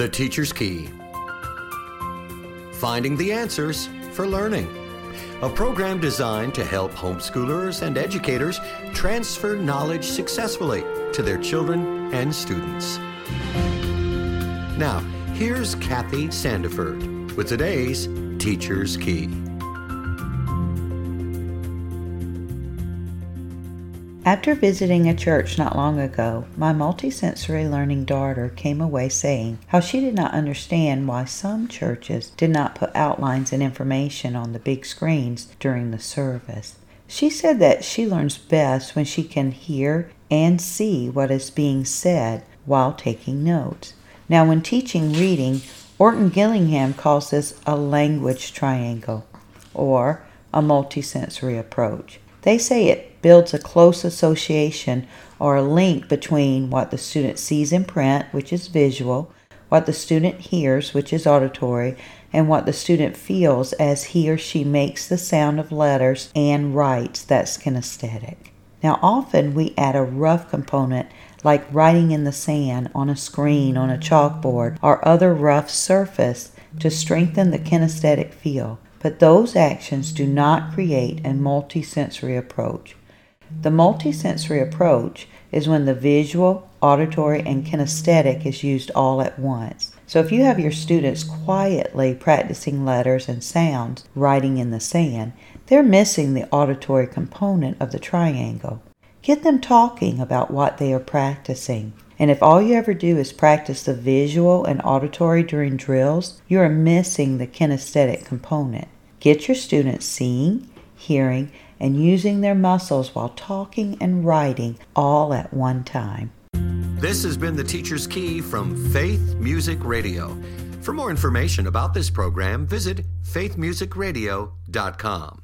The Teacher's Key Finding the Answers for Learning. A program designed to help homeschoolers and educators transfer knowledge successfully to their children and students. Now, here's Kathy Sandiford with today's Teacher's Key. After visiting a church not long ago, my multisensory learning daughter came away saying how she did not understand why some churches did not put outlines and information on the big screens during the service. She said that she learns best when she can hear and see what is being said while taking notes. Now, when teaching reading, Orton Gillingham calls this a language triangle or a multisensory approach. They say it builds a close association or a link between what the student sees in print, which is visual, what the student hears, which is auditory, and what the student feels as he or she makes the sound of letters and writes, that's kinesthetic. Now, often we add a rough component like writing in the sand, on a screen, on a chalkboard, or other rough surface to strengthen the kinesthetic feel but those actions do not create a multisensory approach. The multisensory approach is when the visual, auditory, and kinesthetic is used all at once. So if you have your students quietly practicing letters and sounds, writing in the sand, they're missing the auditory component of the triangle. Get them talking about what they are practicing. And if all you ever do is practice the visual and auditory during drills, you are missing the kinesthetic component. Get your students seeing, hearing, and using their muscles while talking and writing all at one time. This has been the Teacher's Key from Faith Music Radio. For more information about this program, visit faithmusicradio.com.